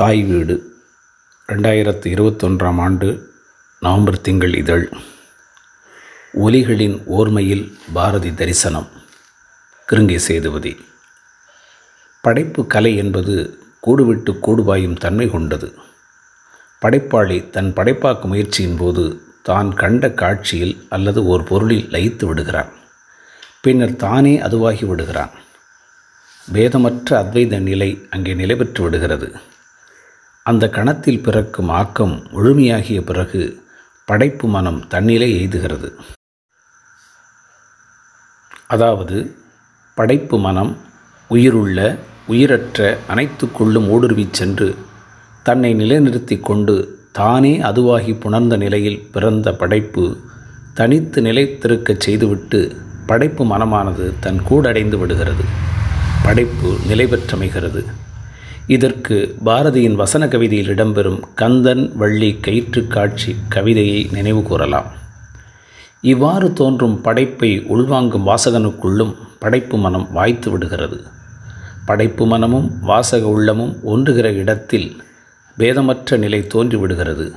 தாய் வீடு ரெண்டாயிரத்து இருபத்தொன்றாம் ஆண்டு நவம்பர் திங்கள் இதழ். ஒலிகளின் ஓர்மையில் பாரதி தரிசனம். கிருங்கை சேதுபதி. படைப்பு கலை என்பது கூடுவிட்டு கூடுபாயும் தன்மை கொண்டது. படைப்பாளி தன் படைப்பாக்கு முயற்சியின் போது தான் கண்ட காட்சியில் அல்லது ஒரு பொருளில் லயித்து விடுகிறான். பின்னர் தானே அதுவாகி விடுகிறான். பேதமற்ற அத்வைத நிலை அங்கே நிலை பெற்று விடுகிறது. அந்த கணத்தில் பிறக்கும் ஆக்கம் முழுமையாகிய பிறகு படைப்பு மனம் தன்னிலை எய்துகிறது. அதாவது படைப்பு மனம் உயிருள்ள உயிரற்ற அனைத்துக்குள்ளும் ஊடுருவிச் சென்று தன்னை நிலைநிறுத்தி கொண்டு தானே அதுவாகி புணர்ந்த நிலையில் பிறந்த படைப்பு தனித்து நிலைத்திருக்கச் செய்துவிட்டு படைப்பு மனமானது தன் கூடடைந்து விடுகிறது. படைப்பு நிலை பெற்றமைகிறது இதற்கு பாரதியின் வசன கவிதையில் இடம்பெறும் கந்தன் வள்ளி கயிற்று காட்சி கவிதையை நினைவு கூறலாம். இவ்வாறு தோன்றும் படைப்பை உள்வாங்கும் வாசகனுக்குள்ளும் படைப்பு மனம் வாய்த்து விடுகிறது. படைப்பு மனமும் வாசக உள்ளமும் ஒன்றுகிற இடத்தில் பேதமற்ற நிலை தோன்றிவிடுகிறது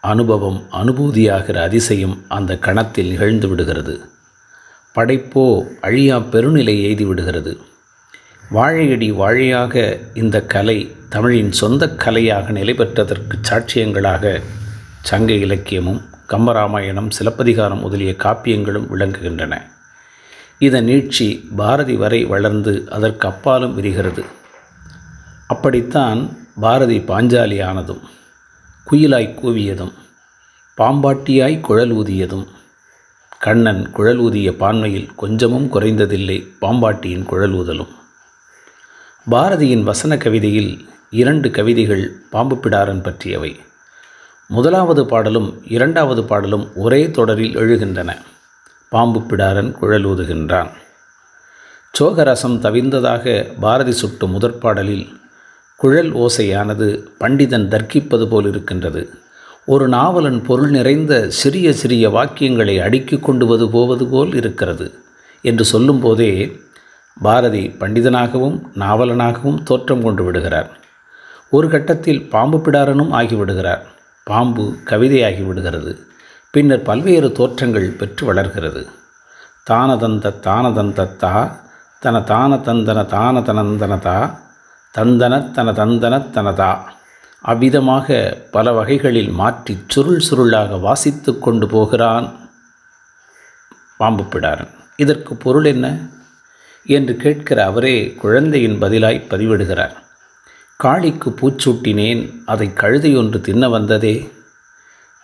அனுபவம் அனுபூதியாகிற அதிசயம் அந்த கணத்தில் நிகழ்ந்து விடுகிறது. படைப்போ அழியா பெருநிலை எய்தி விடுகிறது. வாழையடி வாழையாக இந்த கலை தமிழின் சொந்த கலையாக நிலை பெற்றதற்கு சாட்சியங்களாக சங்க இலக்கியமும் கம்பராமாயணம் சிலப்பதிகாரம் முதலிய காப்பியங்களும் விளங்குகின்றன. இதன் நீட்சி பாரதி வரை வளர்ந்து அதற்கு அப்பாலும் விரிகிறது. அப்படித்தான் பாரதி பாஞ்சாலி ஆனதும் குயிலாய் கூவியதும் பாம்பாட்டியாய் குழல் ஊதியதும் கண்ணன் குழல் ஊதிய பான்மையில் கொஞ்சமும் குறைந்ததில்லை பாம்பாட்டியின் குழல் ஊதலும். பாரதியின் வசன கவிதையில் இரண்டு கவிதைகள் பாம்பு பிடாரன் பற்றியவை. முதலாவது பாடலும் இரண்டாவது பாடலும் ஒரே தொடரில் எழுகின்றன. பாம்பு பிடாரன் குழலூதுகின்றான். சோகரசம் தவிர்ந்ததாக பாரதி சுட்டு முதற் பாடலில் குழல் ஓசையானது பண்டிதன் தர்க்கிப்பது போல் இருக்கின்றது ஒரு நாவலன் பொருள் நிறைந்த சிறிய சிறிய வாக்கியங்களை அடுக்கி கொண்டு போவது போல் இருக்கிறது என்று சொல்லும்போதே பாரதி பண்டிதனாகவும் நாவலனாகவும் தோற்றம் கொண்டு விடுகிறார். ஒரு கட்டத்தில் பாம்பு பிடாரனும் ஆகிவிடுகிறார். பாம்பு கவிதையாகி விடுகிறது. பின்னர் பல்வேறு தோற்றங்கள் பெற்று வளர்கிறது. தானதந்த தானதந்த தா தன தான தந்தன தான தனந்தனதா தந்தன தன தந்தன தனதா அவ்விதமாக பல வகைகளில் மாற்றி சுருள் சுருளாக வாசித்து கொண்டு போகிறான் பாம்பு பிடாரன். இதற்கு பொருள் என்ன? என்று கேட்கிற அவரே குழந்தையின் பதிலாய் பதிவிடுகிறார். காளிக்கு பூச்சூட்டினேன் அதை கழுதை ஒன்று தின்ன வந்ததே.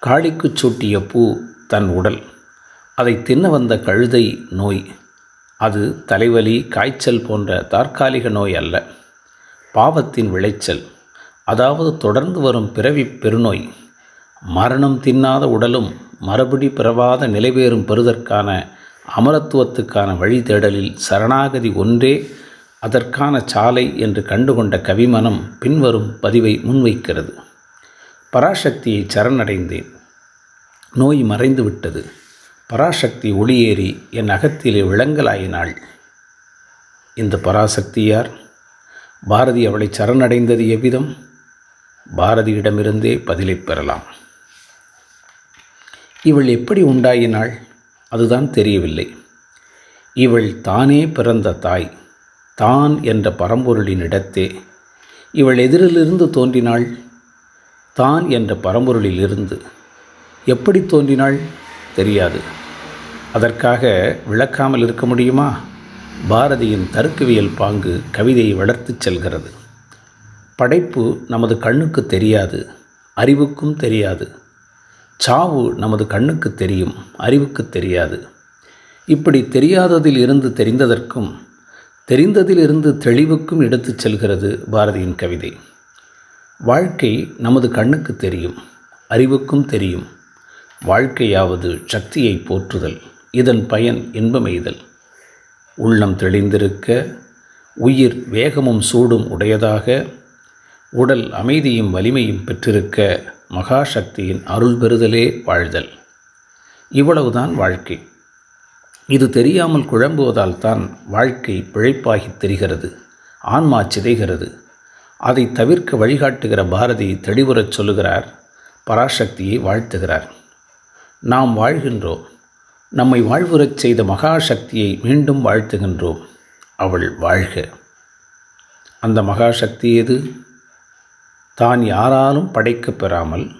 காளிக்கு சூட்டிய பூ தன் உடல் அதை தின்ன வந்த கழுதை நோய். அது தலைவலி காய்ச்சல் போன்ற தற்காலிக நோய் அல்ல பாவத்தின் விளைச்சல். அதாவது தொடர்ந்து வரும் பிறவி பெருநோய். மரணம் தின்னாத உடலும் மறுபடி பிறவாத நிலைபெறும் பெறுதற்கான அமரத்துவத்துக்கான வழி தேடலில் சரணாகதி ஒன்றே அதற்கான சாலை என்று கண்டுகொண்ட கவிமனம் பின்வரும் பதிவை முன்வைக்கிறது. பராசக்தியை சரணடைந்தேன். நோய் மறைந்து விட்டது. பராசக்தி ஒளியேறி என் அகத்திலே விளங்கலாயினாள் இந்த பராசக்தி யார்? பாரதி அவளை சரணடைந்தது எவ்விதம்? பாரதியிடமிருந்தே பதிலை பெறலாம். இவள் எப்படி உண்டாயினாள்? அதுதான் தெரியவில்லை. இவள் தானே பிறந்த தாய் தான் என்ற பரம்பொருளின் இடத்தே. இவள் எதிரிலிருந்து தோன்றினாள் தான் என்ற பரம்பொருளிலிருந்து. எப்படி தோன்றினாள் தெரியாது. அதற்காக விளக்காமல் இருக்க முடியுமா? பாரதியின் தருக்கவியல் பாங்கு கவிதையை வளர்த்துச் செல்கிறது. படைப்பு நமது கண்ணுக்கு தெரியாது அறிவுக்கும் தெரியாது. சாவு நமது கண்ணுக்கு தெரியும் அறிவுக்கு தெரியாது. இப்படி தெரியாததில் இருந்து தெரிந்ததற்கும் தெரிந்ததில் இருந்து தெளிவுக்கும் எடுத்துச் செல்கிறது பாரதியின் கவிதை. வாழ்க்கை நமது கண்ணுக்கு தெரியும் அறிவுக்கும் தெரியும். வாழ்க்கையாவது சக்தியை போற்றுதல் இதன் பயன் இன்பமெய்தல் உள்ளம் தெளிந்திருக்க உயிர் வேகமும் சூடும் உடையதாக உடல் அமைதியும் வலிமையும் பெற்றிருக்க மகாசக்தியின் அருள் பெறுதலே வாழ்தல். இவ்வளவுதான் வாழ்க்கை. இது தெரியாமல் குழம்புவதால் தான் வாழ்க்கை பிழைப்பாகித் தெரிகிறது ஆன்மா சிதைகிறது. அதை தவிர்க்க வழிகாட்டுகிற பாரதி தெளிவுறச் சொல்லுகிறார் பராசக்தியை வாழ்த்துகிறார். நாம் வாழ்கின்றோம். நம்மை வாழ்வுறச் செய்த மகாசக்தியை மீண்டும் வாழ்த்துகின்றோம். அவள் வாழ்க. அந்த மகாசக்தி எது தான் யாராலும் படைக்கப் பெறாமல்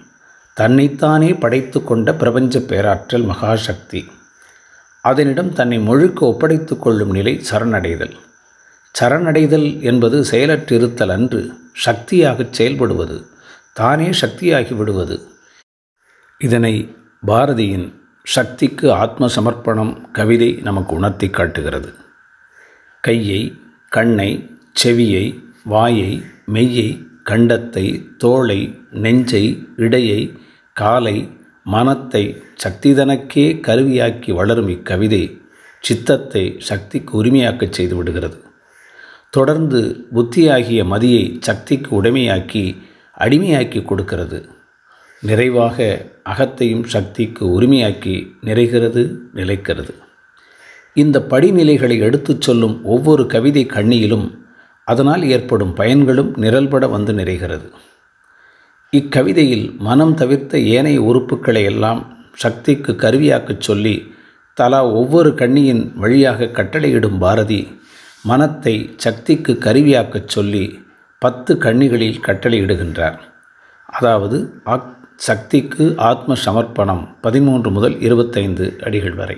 தன்னைத்தானே படைத்து கொண்ட பிரபஞ்ச பேராற்றல் மகாசக்தி. அதனிடம் தன்னை முழுக்க ஒப்படைத்து கொள்ளும் நிலை சரணடைதல். சரணடைதல் என்பது செயலற்றிருத்தல் அன்று சக்தியாகச் செயல்படுவது தானே சக்தியாகி விடுவது. இதனை பாரதியின் சக்திக்கு ஆத்ம சமர்ப்பணம் கவிதை நமக்கு உணர்த்தி காட்டுகிறது. கையை கண்ணை செவியை வாயை மெய்யை கண்டத்தை தோளை நெஞ்சை இடையை காலை மனத்தை சக்திதனக்கே கருவியாக்கி வளரும் இக்கவிதை சித்தத்தை சக்திக்கு உரிமையாக்கச் செய்து விடுகிறது. தொடர்ந்து புத்தியாகிய மதியை சக்திக்கு உடைமையாக்கி அடிமையாக்கி கொடுக்கிறது. நிறைவாக அகத்தையும் சக்திக்கு உரிமையாக்கி நிறைகிறது நிலைக்கிறது. இந்த படிநிலைகளை எடுத்துச் சொல்லும் ஒவ்வொரு கவிதை கண்ணியிலும் அதனால் ஏற்படும் பயன்களும் நிரல்பட வந்து நிறைகிறது. இக்கவிதையில் மனம் தவிர்த்த ஏனைய உறுப்புக்களை எல்லாம் சக்திக்கு கருவியாக்கச் சொல்லி தலா ஒவ்வொரு கண்ணியின் வழியாக கட்டளையிடும் பாரதி மனத்தை சக்திக்கு கருவியாக்கச் சொல்லி பத்து கண்ணிகளில் கட்டளையிடுகின்றார். அதாவது ஆக் சக்திக்கு ஆத்ம சமர்ப்பணம் பதிமூன்று முதல் இருபத்தைந்து அடிகள் வரை.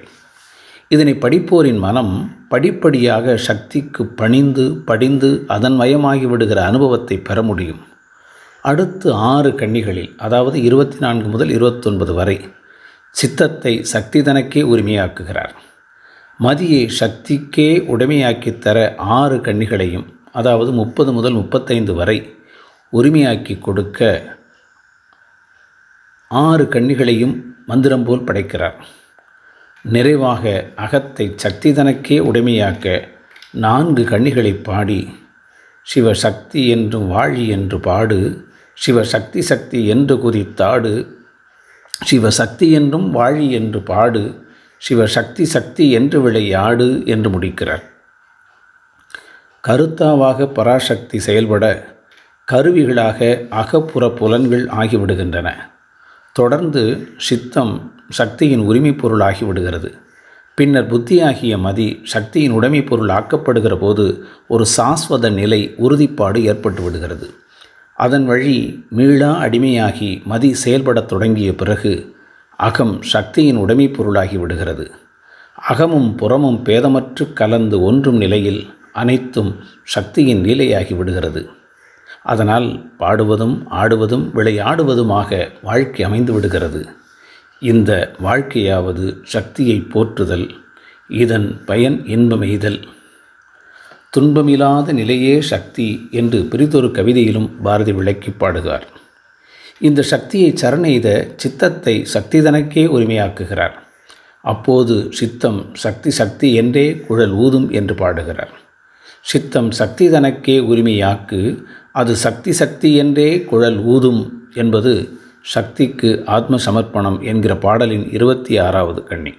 இதனை படிப்போரின் மனம் படிப்படியாக சக்திக்கு பணிந்து படிந்து அதன் மயமாகி விடுகிற அனுபவத்தை பெற முடியும். அடுத்து ஆறு கன்னிகளில் அதாவது இருபத்தி நான்கு முதல் இருபத்தொன்பது வரை சித்தத்தை சக்தி தனக்கே உரிமையாக்குகிறார். மதியை சக்திக்கே உடைமையாக்கித் தர ஆறு கன்னிகளையும் அதாவது முப்பது முதல் முப்பத்தைந்து வரை உரிமையாக்கி கொடுக்க ஆறு கன்னிகளையும் மந்திரம் போல் படைக்கிறார். நிறைவாக அகத்தை சக்தி தனக்கே உடைமையாக்க நான்கு கண்ணிகளை பாடி சிவசக்தி என்றும் வாழி என்று பாடு சிவசக்தி சக்தி என்று குதித்தாடு சிவசக்தி என்றும் வாழி என்று பாடு சிவசக்தி சக்தி என்று விளையாடு என்று முடிக்கிறார். கருத்தாவாக பராசக்தி செயல்பட கருவிகளாக அகப்புற புலன்கள் ஆகிவிடுகின்றன. தொடர்ந்து சித்தம் சக்தியின் உரிமை பொருள் ஆகிவிடுகிறது பின்னர் புத்தியாகிய மதி சக்தியின் உடைமை பொருள் ஆக்கப்படுகிற போது ஒரு சாஸ்வத நிலை உறுதிப்பாடு ஏற்பட்டு விடுகிறது. அதன் வழி மீளா அடிமையாகி மதி செயல்படத் தொடங்கிய பிறகு அகம் சக்தியின் உடைமை பொருளாகி விடுகிறது. அகமும் புறமும் பேதமற்று கலந்து ஒன்றும் நிலையில் அனைத்தும் சக்தியின் நிலையாகி விடுகிறது. அதனால் பாடுவதும் ஆடுவதும் விளையாடுவதுமாக வாழ்க்கை அமைந்து விடுகிறது. இந்த வாழ்க்கையாவது சக்தியை போற்றுதல் இதன் பயன் இன்பமெய்தல் துன்பமில்லாத நிலையே சக்தி என்று பிரிதொரு கவிதையிலும் பாரதி விளக்கி பாடுகிறார். இந்த சக்தியை சரணெய்த சித்தத்தை சக்தி தனக்கே உரிமையாக்குகிறார். அப்போது சித்தம் சக்தி சக்தி என்றே குழல் ஊதும் என்று பாடுகிறார். சித்தம் சக்தி தனக்கே உரிமையாக்கு அது சக்தி சக்தி என்றே குழல் ஊதும் என்பது சக்திக்கு ஆத்ம சமர்ப்பணம் என்கிற பாடலின் இருபத்தி ஆறாவது கண்ணி.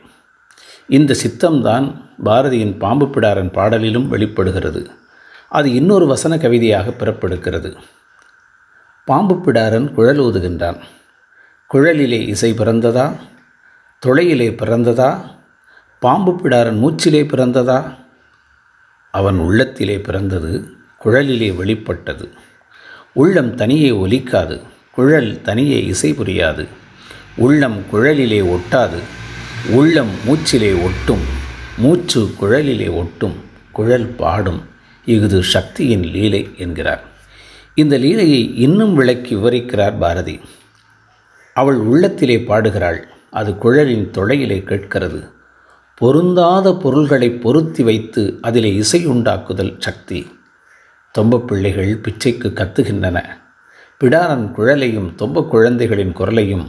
இந்த சித்தம்தான் பாரதியின் பாம்பு பிடாரன் பாடலிலும் வெளிப்படுகிறது. அது இன்னொரு வசன கவிதையாக பிறப்பெடுக்கிறது. பாம்பு பிடாரன் குழல் ஊதுகின்றான். குழலிலே இசை பிறந்ததா? துளையிலே பிறந்ததா? பாம்பு பிடாரன் மூச்சிலே பிறந்ததா? அவன் உள்ளத்திலே பிறந்தது குழலிலே வெளிப்பட்டது. உள்ளம் தனியே ஒலிக்காது. குழல் தனியே இசை புரியாது. உள்ளம் குழலிலே ஒட்டாது. உள்ளம் மூச்சிலே ஒட்டும். மூச்சு குழலிலே ஒட்டும். குழல் பாடும். இஃது சக்தியின் லீலை என்கிறார். இந்த லீலையை இன்னும் விளக்கி விவரிக்கிறார் பாரதி. அவள் உள்ளத்திலே பாடுகிறாள். அது குழலின் தொடையிலே கேட்கிறது. பொருந்தாத பொருள்களை பொருத்தி வைத்து அதிலே இசை உண்டாக்குதல் சக்தி. தொம்பப் பிள்ளைகள் பிச்சைக்கு கத்துகின்றன. பிடாரன் குழலையும் தொம்ப குழந்தைகளின் குரலையும்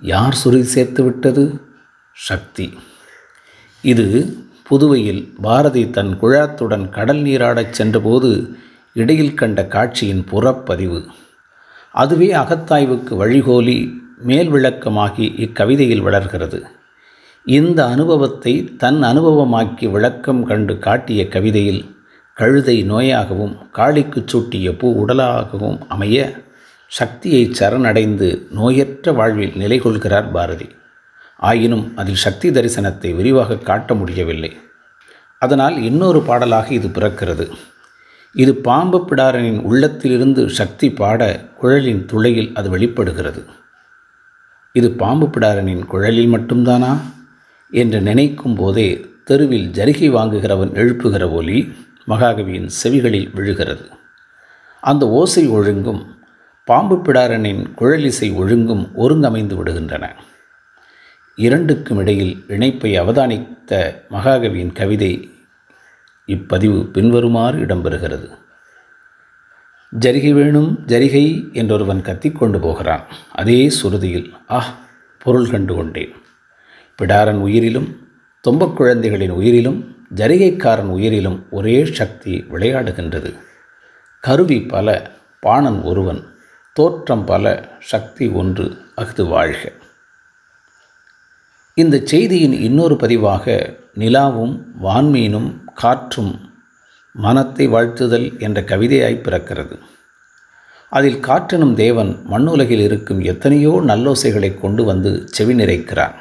யார் சுரி சேர்த்து விட்டது? சக்தி. இது புதுவையில் பாரதி தன் குழாத்துடன் கடல் நீராடச் சென்றபோது இடையில் கண்ட காட்சியின் புறப்பதிவு. அதுவே அகத்தாய்வுக்கு வழிகோலி மேல் விளக்கமாகி இக்கவிதையில் வளர்கிறது. இந்த அனுபவத்தை தன் அனுபவமாக்கி விளக்கம் கண்டு காட்டிய கவிதையில் கழுதை நோயாகவும் காளிக்கு சூட்டிய பூ உடலாகவும் அமைய சக்தியை சரணடைந்து நோயற்ற வாழ்வில் நிலை கொள்கிறார் பாரதி. ஆயினும் அதில் சக்தி தரிசனத்தை விரிவாக காட்ட முடியவில்லை. அதனால் இன்னொரு பாடலாக இது பிறக்கிறது. இது பாம்பு பிடாரனின் உள்ளத்திலிருந்து சக்தி பாட குழலின் துளையில் அது வெளிப்படுகிறது. இது பாம்பு பிடாரனின் குழலில் மட்டும்தானா? என்று நினைக்கும் போதே தெருவில் ஜரிகை வாங்குகிறவன் எழுப்புகிற ஒலி மகாகவியின் செவிகளில் விழுகிறது. அந்த ஓசை ஒழுங்கும் பாம்பு பிடாரனின் குழலிசை ஒழுங்கும் ஒருங்கமைந்து விடுகின்றன. இரண்டுக்கும் இடையில் இணைப்பை அவதானித்த மகாகவியின் கவிதை இப்பதிவு பின்வருமாறு இடம்பெறுகிறது. ஜரிகை வேணும் ஜரிகை என்றொருவன் கத்திக்கொண்டு போகிறான். அதே சுருதியில் ஆஹ் பொருள் கண்டு கொண்டேன். பிடாரன் உயிரிலும் தொம்பக் குழந்தைகளின் உயிரிலும் ஜரிகைக்காரன் உயிரிலும் ஒரே சக்தி விளையாடுகின்றது. கருவி பல பாணன் ஒருவன் தோற்றம் பல சக்தி ஒன்று அஃது வாழ்க. இந்த செய்தியின் இன்னொரு பதிவாக நிலாவும் வான்மீனும் காற்றும் மனத்தை வாழ்த்துதல் என்ற கவிதையாய் பிறக்கிறது. அதில் காற்றெனும் தேவன் மண்ணுலகில் இருக்கும் எத்தனையோ நல்லோசைகளை கொண்டு வந்து செவி நிறைக்கிறான்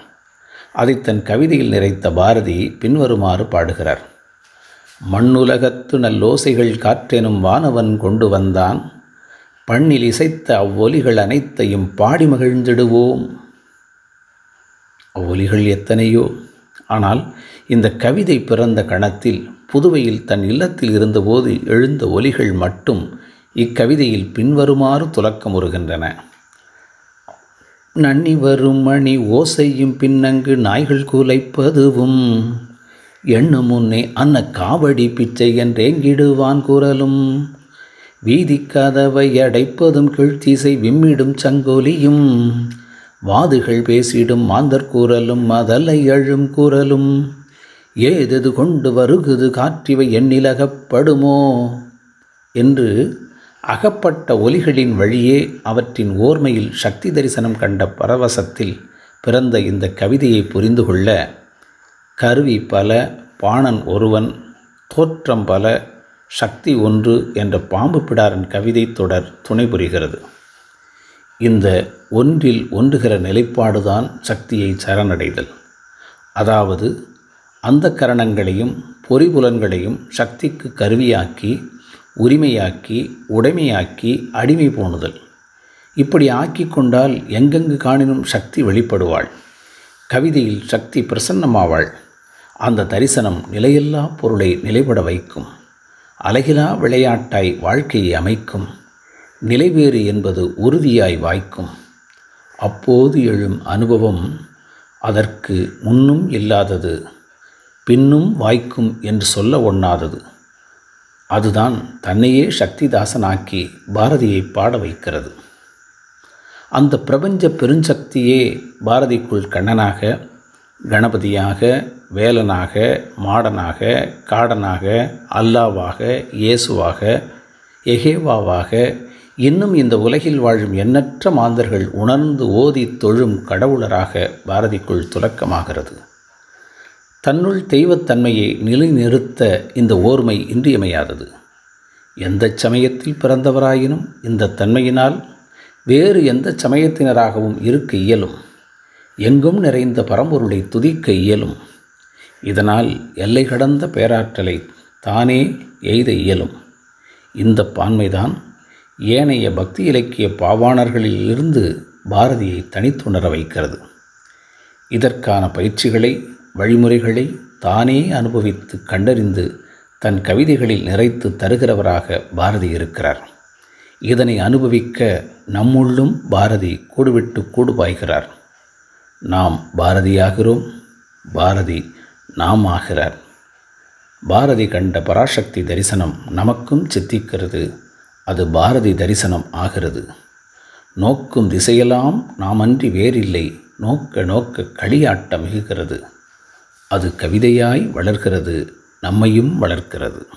அதை தன் கவிதையில் நிறைத்த பாரதி பின்வருமாறு பாடுகிறார். மண்ணுலகத்து நல்லோசைகள் காற்றெனும் வானவன் கொண்டு வந்தான் பண்ணில் இசைத்த அவ்வொலிகள் அனைத்தையும் பாடி மகிழ்ந்திடுவோம். அவ்வொலிகள் எத்தனையோ? ஆனால் இந்த கவிதை பிறந்த கணத்தில் புதுவையில் தன் இல்லத்தில் இருந்தபோது எழுந்த ஒலிகள் மட்டும் இக்கவிதையில் பின்வருமாறு துலக்கமுறுகின்றன. நன்னி வரும் மணி ஓசையும் பின்னங்கு நாய்கள் குலைப்பதுவும் எண்ணு முன்னே அன்ன காவடி பிச்சை என்றேங்கிடுவான் குரலும். வீதி கதவை அடைப்பதும் கீழ்த்திசை விம்மிடும் சங்கொலியும். வாதுகள் பேசிடும் மாந்தர் கூறலும் மதலை அழும் கூறலும். ஏதெது கொண்டு வருகுது காற்றிவை எண்ணிலகப்படுமோ என்று அகப்பட்ட ஒலிகளின் வழியே அவற்றின் ஓர்மையில் சக்தி தரிசனம் கண்ட பரவசத்தில் பிறந்த இந்த கவிதையை புரிந்து கொள்ள கருவி பல பாணன் ஒருவன் தோற்றம் பல சக்தி ஒன்று என்ற பாம்பு பிடாரன் கவிதை தொடர் துணை புரிகிறது இந்த ஒன்றில் ஒன்றுகிற நிலைப்பாடுதான் சக்தியை சரணடைதல். அதாவது அந்த கரணங்களையும் பொறிபுலன்களையும் சக்திக்கு கருவியாக்கி உரிமையாக்கி உடைமையாக்கி அடிமை போணுதல். இப்படி ஆக்கி கொண்டால் எங்கெங்கு காணினும் சக்தி வெளிப்படுவாள்? கவிதையில் சக்தி பிரசன்னமாவாள். அந்த தரிசனம் நிலையில்லா பொருளை நிலைபட வைக்கும். அழகிலா விளையாட்டாய் வாழ்க்கையை அமைக்கும். நிலைவேறு என்பது உறுதியாய் வாய்க்கும். அப்போது எழும் அனுபவம் அதற்கு முன்னும் இல்லாதது பின்னும் வாய்க்கும் என்று சொல்ல ஒண்ணாதது. அதுதான் தன்னையே சக்திதாசனாக்கி பாரதியை பாட வைக்கிறது. அந்த பிரபஞ்ச பெருஞ்சக்தியே பாரதிக்குள் கண்ணனாக கணபதியாக வேலனாக மாடனாக காடனாக அல்லாவாக இயேசுவாக எகேவாவாக இன்னும் இந்த உலகில் வாழும் எண்ணற்ற மாந்தர்கள் உணர்ந்து ஓதி தொழும் கடவுளராக பாரதிக்குள் துலக்கமாகிறது. தன்னுள் தெய்வத்தன்மையை நிலைநிறுத்த இந்த ஓர்மை இன்றியமையாதது. எந்த சமயத்தில் பிறந்தவராயினும் இந்த தன்மையினால் வேறு எந்த சமயத்தினராகவும் இருக்க இயலும். எங்கும் நிறைந்த பரம்பொருளை துதிக்க இயலும். இதனால் எல்லை கடந்த பேராற்றலை தானே எய்த இயலும். இந்த பான்மைதான் ஏனைய பக்தி இலக்கிய பாவாணர்களிலிருந்து பாரதியை தனித்துணர வைக்கிறது. இதற்கான பயிற்சிகளை வழிமுறைகளை தானே அனுபவித்து கண்டறிந்து தன் கவிதைகளில் நிறைத்து தருகிறவராக பாரதி இருக்கிறார். இதனை அனுபவிக்க நம்முள்ளும் பாரதி கூடுவிட்டு கூடு பாய்கிறார். நாம் பாரதியாகிறோம் பாரதி நாம் ஆகிறார் பாரதி கண்ட பராசக்தி தரிசனம் நமக்கும் சித்திக்கிறது. அது பாரதி தரிசனம் ஆகிறது. நோக்கும் திசையெல்லாம் நாம் அன்றி வேறில்லை. நோக்க நோக்க களியாட்டம் மிகுகிறது. அது கவிதையாய் வளர்கிறது. நம்மையும் வளர்க்கிறது.